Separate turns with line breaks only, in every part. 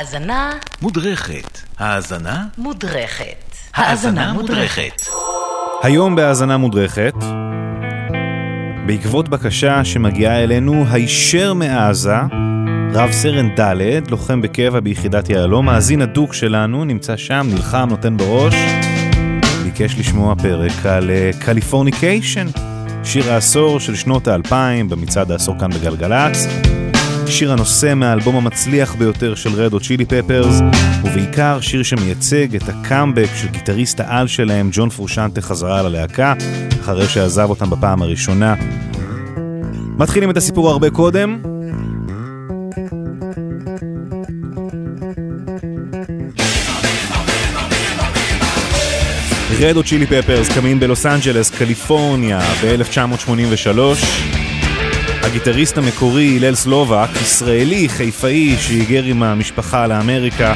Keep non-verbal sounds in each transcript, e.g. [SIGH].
האזנה
מודרכת. האזנה?
מודרכת.
האזנה מודרכת.
היום בהאזנה מודרכת, בעקבות בקשה שמגיעה אלינו הישר מעזה, רב סרן ד', לוחם בקבע ביחידת יהלום, מאזין הדוק שלנו, נמצא שם, נלחם, נותן בראש, ביקש לשמוע פרק על Californication, שיר העשור של שנות האלפיים במצעד העשור כאן בגלגלצ. שיר הנושא מהאלבום המצליח ביותר של Red Hot Chili Peppers, ובעיקר שיר שמייצג את הקאמבק של גיטריסט העל שלהם, ג'ון פרושיאנטה, חזרה ללהקה, אחרי שעזב אותם בפעם הראשונה. מתחילים את הסיפור הרבה קודם. Red Hot Chili Peppers קמים בלוס אנג'לס, קליפורניה, ב-1983. הגיטריסט המקורי, הלל סלובק, ישראלי חיפאי שהיגר עם המשפחה לאמריקה,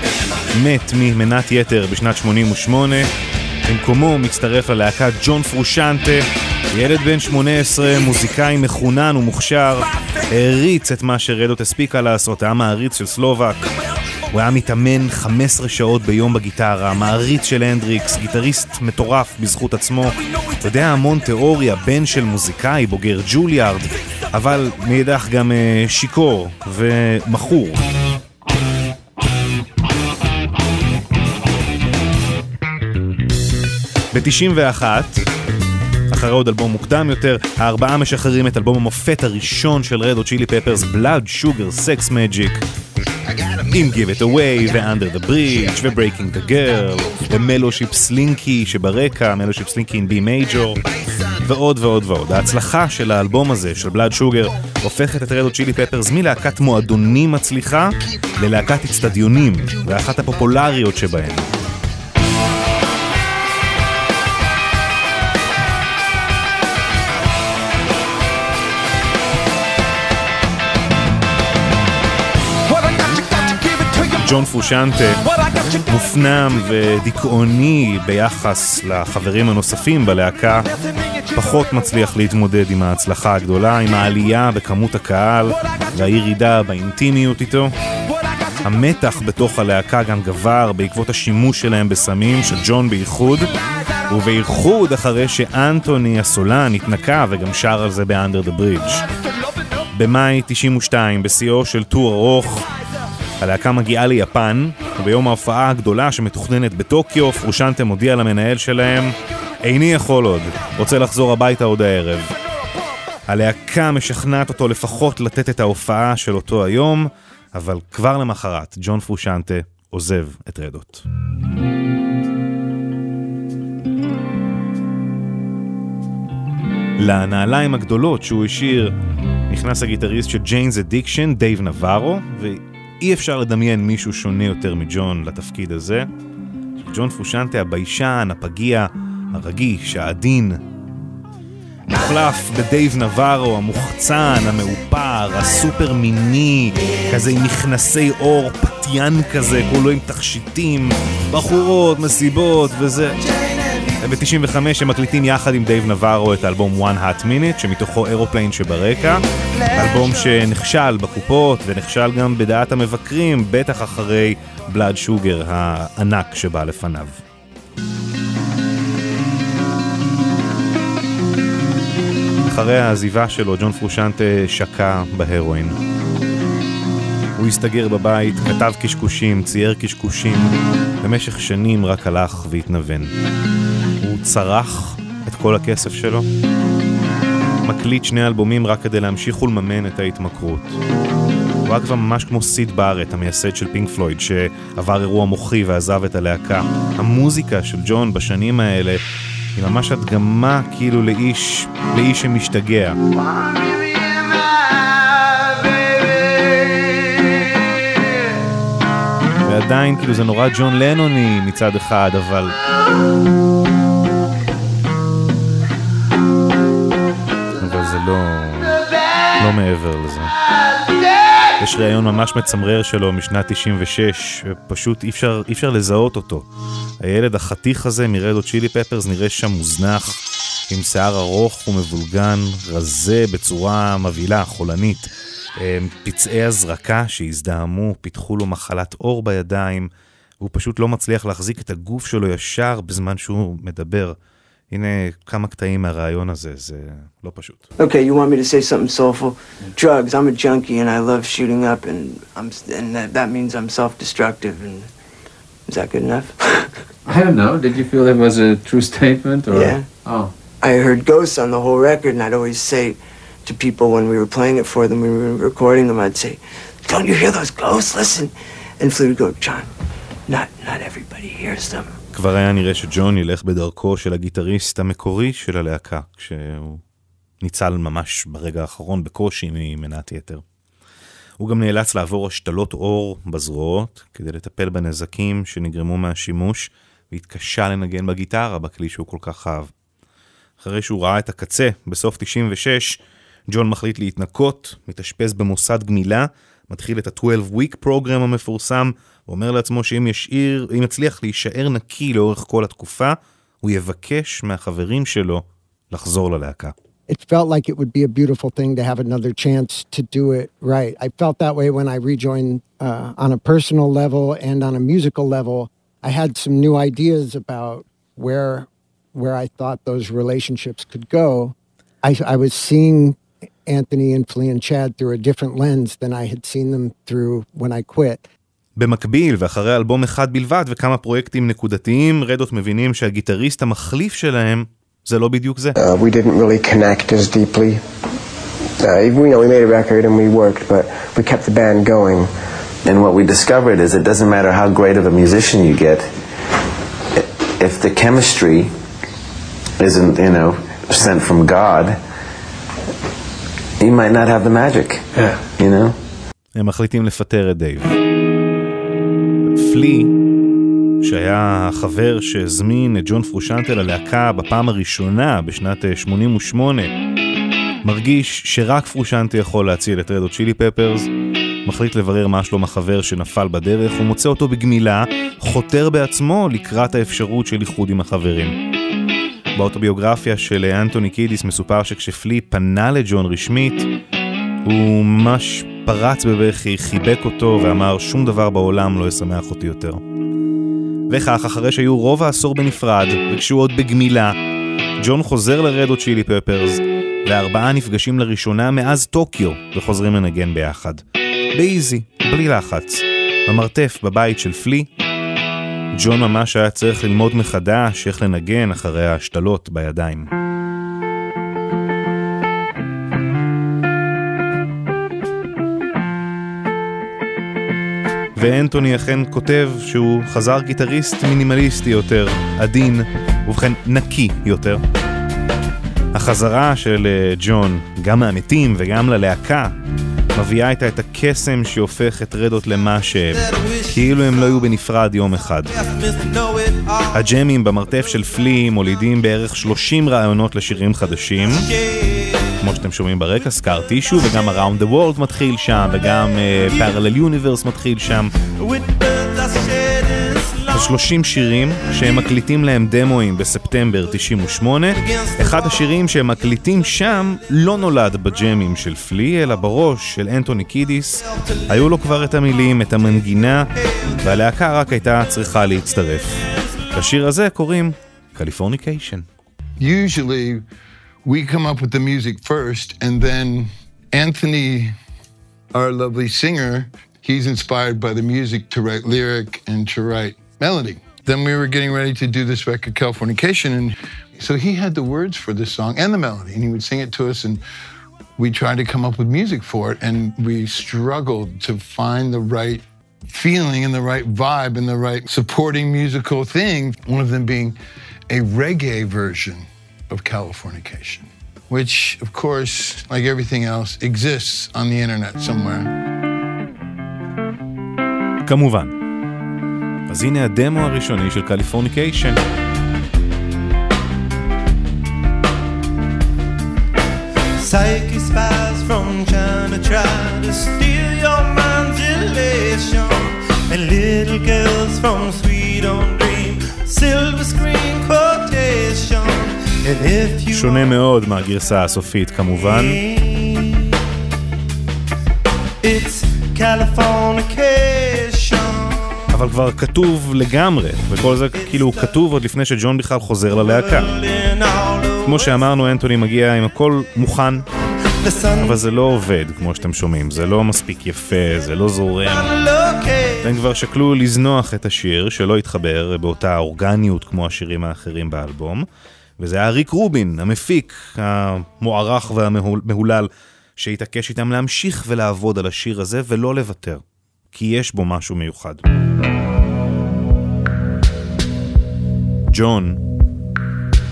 מת ממנת יתר בשנת 88. במקומו מצטרף ללהקה ג'ון פרושנטה, ילד בן 18, מוזיקאי מחונן ומוכשר, העריץ את מה שרדות הספיקה לעשות, היה מעריץ של סלובק. הוא היה מתאמן 15 שעות ביום בגיטרה, מעריץ של הנדריקס, גיטריסט מטורף בזכות עצמו. יודע המון תיאוריה, בן של מוזיקאי, בוגר ג'וליארד, אבל מאידך גם אה, שיכור ומכור. ב-91, אחרי עוד אלבום מוקדם יותר, הארבעה משחררים את אלבום המופת הראשון של רדו צ'ילי פפרס, בלאד שוגר סקס מג'יק. עם Give It Away ו-Under the Bridge ו-Breaking the Girl ומלושיפ סלינקי שברקע, מלושיפ סלינקי עם בי מייג'ור ועוד ועוד ועוד. ההצלחה של האלבום הזה, של בלאד שוגר, הופכת את רדו צ'ילי פפרס מלהקת מועדונים מצליחה ללהקת אצטדיונים, ואחת הפופולריות שבהן. ג'ון פושנטה מופנם ודיכאוני ביחס לחברים הנוספים בלהקה, פחות מצליח להתמודד עם ההצלחה הגדולה, עם העלייה בכמות הקהל והירידה באינטימיות איתו. המתח בתוך הלהקה גם גבר בעקבות השימוש שלהם בסמים, של ג'ון בייחוד, ובייחוד אחרי שאנטוני הסולן התנקה וגם שר על זה ב-Under the Bridge. במאי 92, בשיאו של טור ארוך, הלהקה מגיעה ליפן, וביום ההופעה הגדולה שמתוכננת בטוקיו, פרושנטה מודיע למנהל שלהם, איני יכול עוד, רוצה לחזור הביתה עוד הערב. הלהקה משכנעת אותו לפחות לתת את ההופעה של אותו היום, אבל כבר למחרת, ג'ון פרושנטה עוזב את רדות. לנעליים הגדולות שהוא השאיר נכנס הגיטריסט של Jane's Addiction, דייב נבארו, אי אפשר לדמיין מישהו שונה יותר מג'ון לתפקיד הזה. ג'ון פרושיאנטה הביישן, הפגיע, הרגיש, העדין, מוחלף בדייב נבארו, המוחצן, המאופר, הסופר מיני, כזה עם מכנסי עור, פתיין כזה, כולו עם תכשיטים, בחורות, מסיבות וזה. ב-95 הם מקליטים יחד עם דייב נבארו את האלבום One Hot Minute, שמתוכו Aeroplane שברקע. אלבום שנכשל בקופות ונכשל גם בדעת המבקרים, בטח אחרי Blood Sugar הענק שבא לפניו. אחרי העזיבה שלו, ג'ון פרושיאנטה שקע בהרואין. הוא הסתגר בבית, כתב קשקושים, צייר קשקושים, במשך שנים רק הלך והתנוון. צרח את כל הכסף שלו, מקליט שני אלבומים רק כדי להמשיך ולממן את ההתמכרות. הוא היה כבר ממש כמו סיד בארט, המייסד של פינק פלויד, שעבר אירוע מוחי ועזב את הלהקה. המוזיקה של ג'ון בשנים האלה היא ממש הדגמה כאילו לאיש, לאיש שמשתגע. ועדיין כאילו זה נורא ג'ון לנוני מצד אחד, אבל... זה לא... לא מעבר לזה. יש ראיון ממש מצמרר שלו משנת 96, פשוט אי אפשר, אי אפשר לזהות אותו. הילד החתיך הזה מרדו צ'ילי פפרס נראה שם מוזנח, עם שיער ארוך ומבולגן, רזה בצורה מבהילה, חולנית. פצעי הזרקה שהזדהמו, פיתחו לו מחלת עור בידיים, והוא פשוט לא מצליח להחזיק את הגוף שלו ישר בזמן שהוא מדבר. הנה כמה קטעים מהרעיון הזה, זה לא פשוט.
Okay, you want me to say something soulful? Drugs, I'm a junkie and I love shooting up and, I'm, and that, that means I'm self-destructive and is that good enough? [LAUGHS]
I don't know. Did you feel it was a true statement or?
Yeah.
Oh.
I heard ghosts on the whole record and I'd always say to people when we were playing it for them, when we were recording them, I'd say, don't you hear those ghosts? Listen. And Flea would go, John, not, not everybody hears them.
כבר היה נראה שג'ון ילך בדרכו של הגיטריסט המקורי של הלהקה, כשהוא ניצל ממש ברגע האחרון בקושי ממנת יתר. הוא גם נאלץ לעבור השתלות עור בזרועות כדי לטפל בנזקים שנגרמו מהשימוש, והתקשה לנגן בגיטרה בכלי שהוא כל כך אהב. אחרי שהוא ראה את הקצה בסוף 96, ג'ון מחליט להתנקות, מתאשפז במוסד גמילה, מתחיל את ה-12 week program המפורסם, ואומר לעצמו שאם ישאיר, אם יצליח להישאר נקי לאורך כל התקופה, הוא יבקש מהחברים שלו לחזור ללהקה.
It felt like it would be a beautiful thing to have another chance to do it right. I felt that way when I rejoined uh, on a personal level and on a musical level. I had some new ideas about where where I thought those relationships could go. I, I was seeing Anthony and Flea and Chad through a different lens than I had seen them through when I quit.
במקביל, ואחרי אלבום אחד בלבד וכמה פרויקטים נקודתיים, רדות מבינים שהגיטריסט המחליף שלהם זה לא בדיוק זה.
Uh, we didn't really connect as deeply. Uh, we, you know, we made a record and we worked, but we kept the band going.
And what we discovered is it doesn't matter how great of a musician you get, if the chemistry isn't, you know, sent from God, you might not have the magic.
Yeah.
You know?
הם מחליטים לפטר את דייב. פלי, שהיה החבר שהזמין את ג'ון פרושנטה ללהקה בפעם הראשונה בשנת 88, מרגיש שרק פרושנטה יכול להציל את רדו צ'ילי פפרס, מחליט לברר מה שלום החבר שנפל בדרך, הוא מוצא אותו בגמילה, חותר בעצמו לקראת האפשרות של איחוד עם החברים. באוטוביוגרפיה של אנטוני קידיס מסופר שכשפלי פנה לג'ון רשמית, הוא ממש פרץ בבכי, חיבק אותו ואמר שום דבר בעולם לא ישמח אותי יותר. וכך, אחרי שהיו רוב העשור בנפרד, וכשהוא עוד בגמילה, ג'ון חוזר לרדו צ'ילי פפרס, והארבעה נפגשים לראשונה מאז טוקיו, וחוזרים לנגן ביחד. באיזי, בלי לחץ. במרתף בבית של פלי, ג'ון ממש היה צריך ללמוד מחדש איך לנגן אחרי ההשתלות בידיים. ואנטוני אכן כותב שהוא חזר גיטריסט מינימליסטי יותר, עדין, ובכן נקי יותר. החזרה של אה, ג'ון, גם מהמתים וגם ללהקה, מביאה איתה את הקסם שהופך את רדות למה שהם, כאילו הם לא היו בנפרד יום אחד. הג'מים במרתף של פלי מולידים בערך 30 רעיונות לשירים חדשים, כמו שאתם שומעים ברקע, סקאר טישו, וגם Around the World מתחיל שם, וגם uh, Parallel Universe מתחיל שם. אז 30 שירים שהם מקליטים להם דמואים בספטמבר 98. אחד השירים שהם מקליטים שם לא נולד בג'מים של פלי, אלא בראש של אנטוני קידיס. היו לו כבר את המילים, את המנגינה, והלהקה רק הייתה צריכה להצטרף. לשיר הזה קוראים Californication.
Usually we come up with the music first, and then Anthony, our lovely singer, he's inspired by the music to write lyric and to write melody. Then we were getting ready to do this record, Californication, and so he had the words for this song and the melody, and he would sing it to us, and we tried to come up with music for it, and we struggled to find the right feeling and the right vibe and the right supporting musical thing. One of them being a reggae version of Californication, which, of course, like everything else, exists on the internet somewhere.
כמובן. אז הנה הדמו הראשוני של קליפורניקיישן.
Psyche spies from China try to steal your mind's elation. And little girls from Sweet on Dream, silver screen quotation. And if you
שונה מאוד מהגרסה הסופית כמובן.
Californication.
אבל כבר כתוב לגמרי, וכל זה כאילו כתוב עוד לפני שג'ון בכלל חוזר ללהקה. כמו שאמרנו, אנטוני מגיע עם הכל מוכן, אבל זה לא עובד, כמו שאתם שומעים. זה לא מספיק יפה, זה לא זורם. הם כבר שקלו לזנוח את השיר, שלא התחבר באותה אורגניות כמו השירים האחרים באלבום. וזה היה ריק רובין, המפיק, המוערך והמהולל, שהתעקש איתם להמשיך ולעבוד על השיר הזה ולא לוותר. כי יש בו משהו מיוחד. ג'ון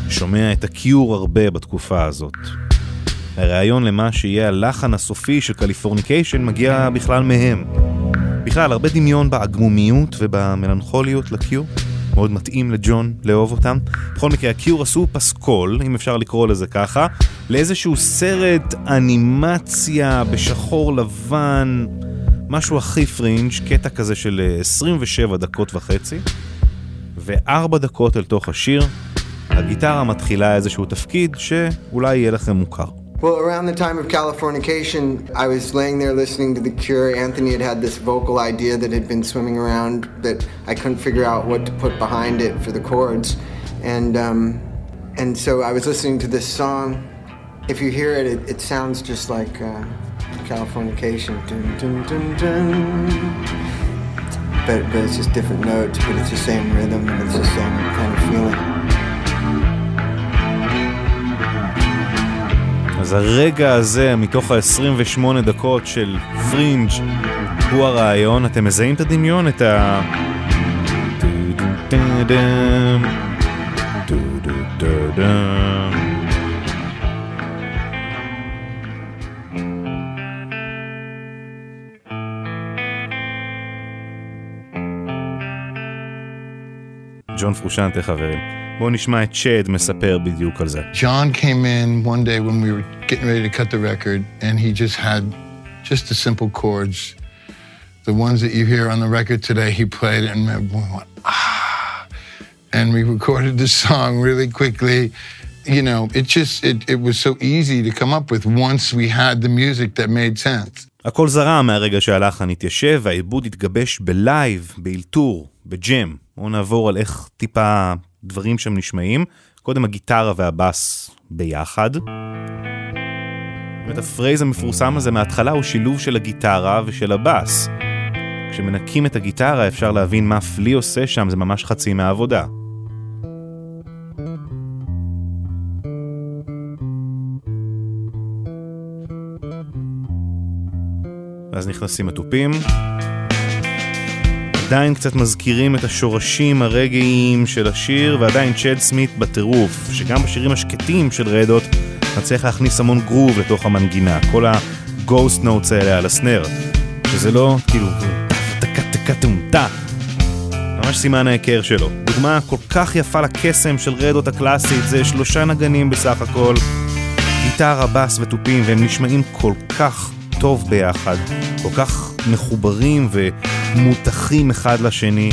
שומע את הקיור הרבה בתקופה הזאת. הרעיון למה שיהיה הלחן הסופי של Californication מגיע בכלל מהם. בכלל, הרבה דמיון בעגמומיות ובמלנכוליות לקיור. מאוד מתאים לג'ון לאהוב אותם. בכל מקרה, הקיור עשו פסקול, אם אפשר לקרוא לזה ככה, לאיזשהו סרט אנימציה בשחור לבן, משהו הכי פרינג', קטע כזה של 27 דקות וחצי, וארבע דקות אל תוך השיר, הגיטרה מתחילה איזשהו תפקיד שאולי יהיה לכם מוכר.
Well, around the time of Californication, I was laying there listening to The Cure. Anthony had had this vocal idea that had been swimming around that I couldn't figure out what to put behind it for the chords. And, um, and so I was listening to this song. If you hear it, it, it sounds just like uh, Californication. Dun, dun, dun, dun. But, but it's just different notes, but it's the same rhythm and it's the same kind of feeling.
אז הרגע הזה, מתוך ה-28 דקות של פרינג', הוא הרעיון. אתם מזהים את הדמיון? את ה... ג'ון פרושנטה חברים. בואו נשמע את שד מספר בדיוק על זה.
John came in one day when we were getting ready to cut the record, and he just had just the simple chords. The ones that you hear on the record today, he played and we went, ah. And we recorded the song really quickly. You know, it just, it, it was so easy to come up with once we had the music that made sense.
הכל זרם מהרגע שהלחן התיישב והעיבוד התגבש בלייב, באלתור, בג'ם. בואו נעבור על איך טיפה דברים שם נשמעים. קודם הגיטרה והבאס ביחד. באמת הפרייז המפורסם הזה מההתחלה הוא שילוב של הגיטרה ושל הבאס. כשמנקים את הגיטרה אפשר להבין מה פלי עושה שם, זה ממש חצי מהעבודה. ואז נכנסים התופים. עדיין קצת מזכירים את השורשים הרגעיים של השיר, ועדיין צ'ד סמית בטירוף, שגם בשירים השקטים של רדות מצליח להכניס המון גרוב לתוך המנגינה, כל ה-ghost notes האלה על הסנר, שזה לא כאילו טקה טקה טומטה, ממש סימן ההיכר שלו. דוגמה כל כך יפה לקסם של רדות הקלאסית, זה שלושה נגנים בסך הכל, גיטרה, בס ותופים, והם נשמעים כל כך טוב ביחד, כל כך מחוברים ומותחים אחד לשני,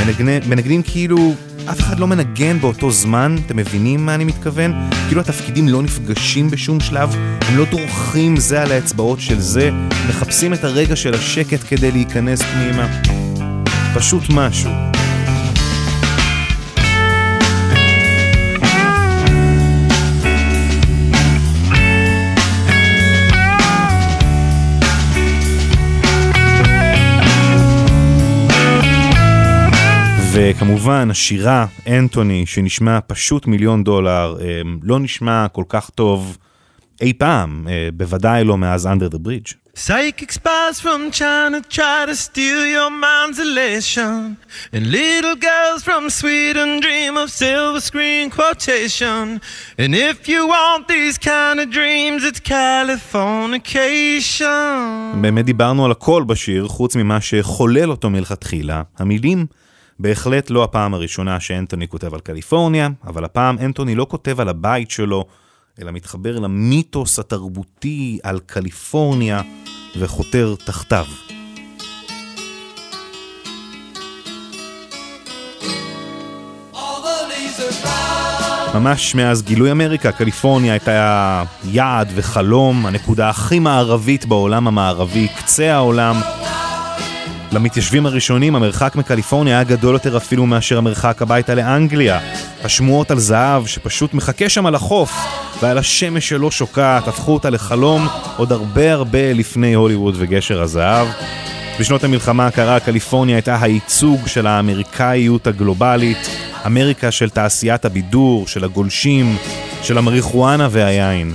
מנגנים, מנגנים כאילו אף אחד לא מנגן באותו זמן, אתם מבינים מה אני מתכוון? כאילו התפקידים לא נפגשים בשום שלב, הם לא דורכים זה על האצבעות של זה, מחפשים את הרגע של השקט כדי להיכנס פנימה. פשוט משהו. וכמובן השירה, אנטוני, שנשמע פשוט מיליון דולר, לא נשמע כל כך טוב אי פעם, בוודאי לא מאז Under the Bridge.
Psychic spies from China try to steal your mind's elation. And little girls from Sweden dream of silver screen quotation. And if you want these kind of dreams, it's Californication.
באמת דיברנו על הכל בשיר, חוץ ממה שחולל אותו מלכתחילה, המילים. בהחלט לא הפעם הראשונה שאנטוני כותב על קליפורניה, אבל הפעם אנטוני לא כותב על הבית שלו, אלא מתחבר למיתוס התרבותי על קליפורניה וחותר תחתיו. ממש מאז גילוי אמריקה, קליפורניה הייתה יעד וחלום, הנקודה הכי מערבית בעולם המערבי, קצה העולם. למתיישבים הראשונים המרחק מקליפורניה היה גדול יותר אפילו מאשר המרחק הביתה לאנגליה. השמועות על זהב שפשוט מחכה שם על החוף ועל השמש שלא שוקעת הפכו אותה לחלום עוד הרבה הרבה לפני הוליווד וגשר הזהב. בשנות המלחמה הקרה קליפורניה הייתה הייצוג של האמריקאיות הגלובלית, אמריקה של תעשיית הבידור, של הגולשים, של המריחואנה והיין.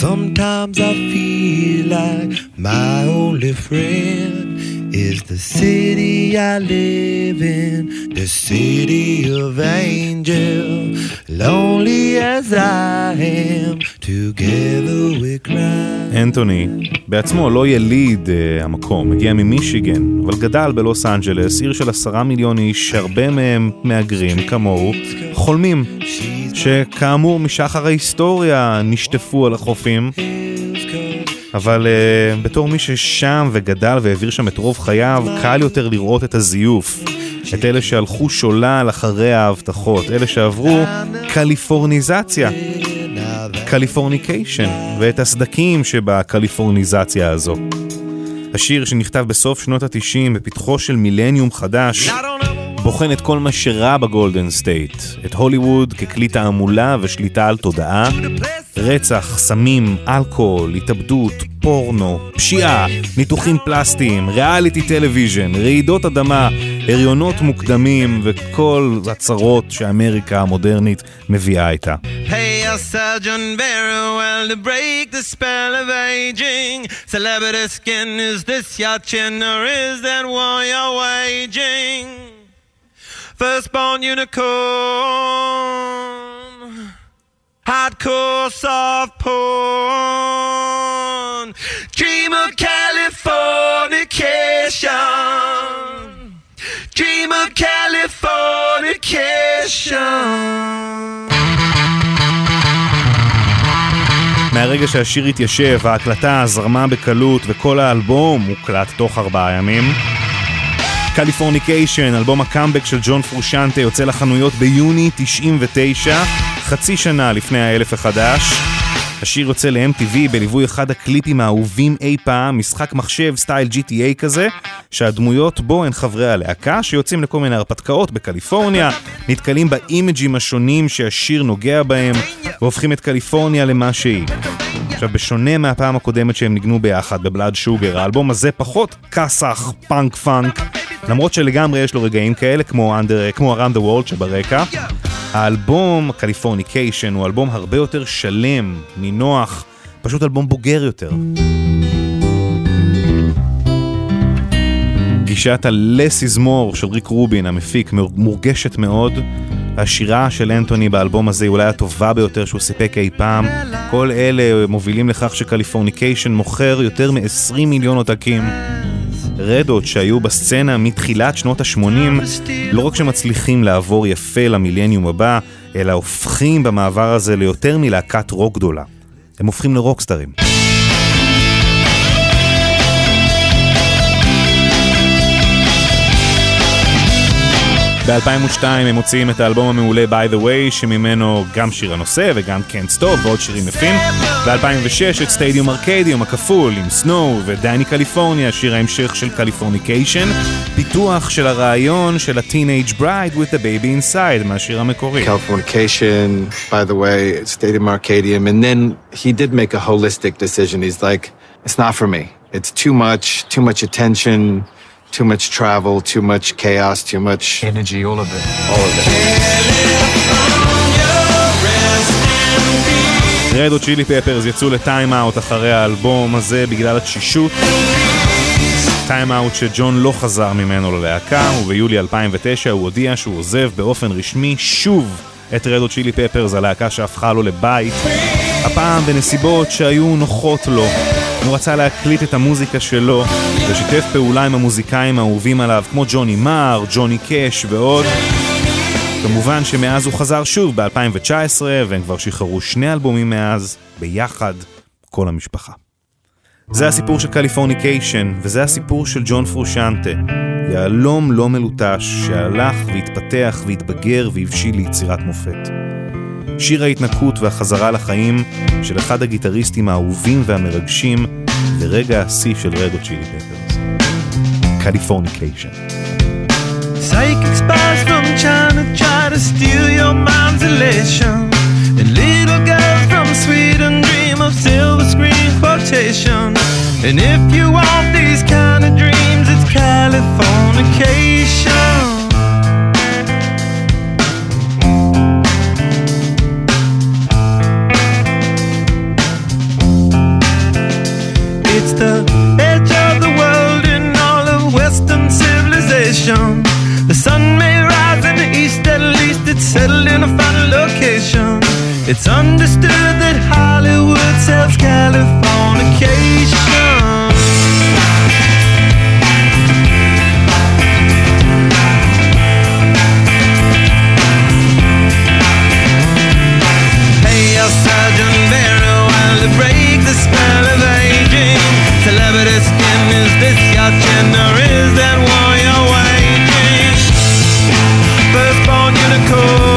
Sometimes I feel like my only friend is the city I live in, the city of angel. Lonely as I am, together we cry.
אנטוני בעצמו לא יליד uh, המקום, הגיע ממישיגן, אבל גדל בלוס אנג'לס, עיר של עשרה מיליון איש, שהרבה מהם מהגרים כמוהו, חולמים, שכאמור משחר ההיסטוריה נשטפו על החופים. אבל uh, בתור מי ששם וגדל והעביר שם את רוב חייו, קל יותר לראות את הזיוף. את אלה שהלכו שולל אחרי ההבטחות, אלה שעברו קליפורניזציה, קליפורניקיישן, ואת הסדקים שבקליפורניזציה הזו. השיר שנכתב בסוף שנות התשעים בפתחו של מילניום חדש, בוחן את כל מה שרע בגולדן סטייט, את הוליווד ככלי תעמולה ושליטה על תודעה, רצח, סמים, אלכוהול, התאבדות, פורנו, פשיעה, ניתוחים פלסטיים, ריאליטי טלוויז'ן, רעידות אדמה, הריונות מוקדמים וכל הצרות שאמריקה המודרנית מביאה איתה.
Hey, a waging? Firstborn unicorn, hardcore soft porn, dream of Californication, dream of Californication.
מהרגע שהשיר התיישב, ההקלטה זרמה בקלות וכל האלבום הוקלט תוך ארבעה ימים. קליפורניקיישן, אלבום הקאמבק של ג'ון פרושנטה, יוצא לחנויות ביוני 99, חצי שנה לפני האלף החדש. השיר יוצא ל-MTV בליווי אחד הקליפים האהובים אי פעם, משחק מחשב סטייל GTA כזה, שהדמויות בו הן חברי הלהקה, שיוצאים לכל מיני הרפתקאות בקליפורניה, נתקלים באימג'ים השונים שהשיר נוגע בהם, והופכים את קליפורניה למה שהיא. עכשיו, בשונה מהפעם הקודמת שהם ניגנו ביחד בבלאד שוגר, האלבום הזה פחות כסח, פאנק פאנק, למרות שלגמרי יש לו רגעים כאלה, כמו, under, כמו Around the World שברקע. האלבום קליפורניקיישן הוא אלבום הרבה יותר שלם, נינוח, פשוט אלבום בוגר יותר. גישת הלס is more של ריק רובין המפיק מורגשת מאוד. השירה של אנטוני באלבום הזה היא אולי הטובה ביותר שהוא סיפק אי פעם. כל אלה מובילים לכך שקליפורניקיישן מוכר יותר מ-20 מיליון עותקים. רדות שהיו בסצנה מתחילת שנות ה-80, לא רק שמצליחים לעבור יפה למילניום הבא, אלא הופכים במעבר הזה ליותר מלהקת רוק גדולה. הם הופכים לרוקסטרים. ב-2002 הם מוציאים את האלבום המעולה By The Way, שממנו גם שיר הנושא וגם Can't Stop ועוד שירים יפים. ב-2006 את סטדיום ארקדיום הכפול עם סנואו ודני קליפורניה, שיר ההמשך של קליפורניקיישן, פיתוח של הרעיון של ה-Teenage Bride with the Baby Inside מהשיר המקורי.
Californication, By The Way, Stadium Arcadium, and then he did make a holistic decision. He's like, it's not for me. It's too much, too much attention. Too much travel, too much chaos, too much energy, all of it. All of it.
רדו צ'ילי פפרס יצאו לטיים אאוט אחרי האלבום הזה בגלל התשישות. טיים אאוט שג'ון לא חזר ממנו ללהקה, וביולי 2009 הוא הודיע שהוא עוזב באופן רשמי שוב את רדו צ'ילי פפרס, הלהקה שהפכה לו לבית, הפעם בנסיבות שהיו נוחות לו. הוא רצה להקליט את המוזיקה שלו ושיתף פעולה עם המוזיקאים האהובים עליו כמו ג'וני מר, ג'וני קאש ועוד. כמובן שמאז הוא חזר שוב ב-2019 והם כבר שחררו שני אלבומים מאז, ביחד, כל המשפחה. זה הסיפור של קליפורניקיישן, וזה הסיפור של ג'ון פרושנטה, יהלום לא מלוטש שהלך והתפתח והתבגר והבשיל ליצירת מופת. שיר ההתנקות והחזרה לחיים של אחד הגיטריסטים האהובים והמרגשים ורגע השיא של רדו צ'ילי פפרס. קליפורניקיישן.
And if you want these kind of dreams, it's Californication. It's the edge of the world in all of Western civilization. The sun may rise in the east, at least it's settled in a final location. It's understood that Hollywood sells Californication. Hey, Sergeant Barrow, while to break the spell unicorn,